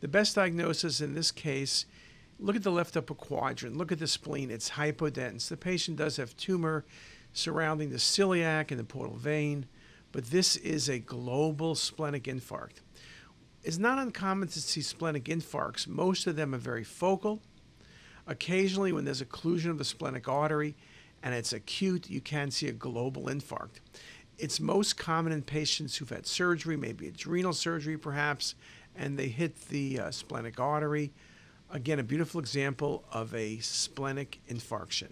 The best diagnosis in this case, look at the left upper quadrant, look at the spleen, it's hypodense. The patient does have tumor surrounding the celiac and the portal vein, but this is a global splenic infarct. It's not uncommon to see splenic infarcts. Most of them are very focal. Occasionally, when there's occlusion of the splenic artery and it's acute, you can see a global infarct. It's most common in patients who've had surgery, maybe adrenal surgery perhaps, and they hit the uh, splenic artery. Again, a beautiful example of a splenic infarction.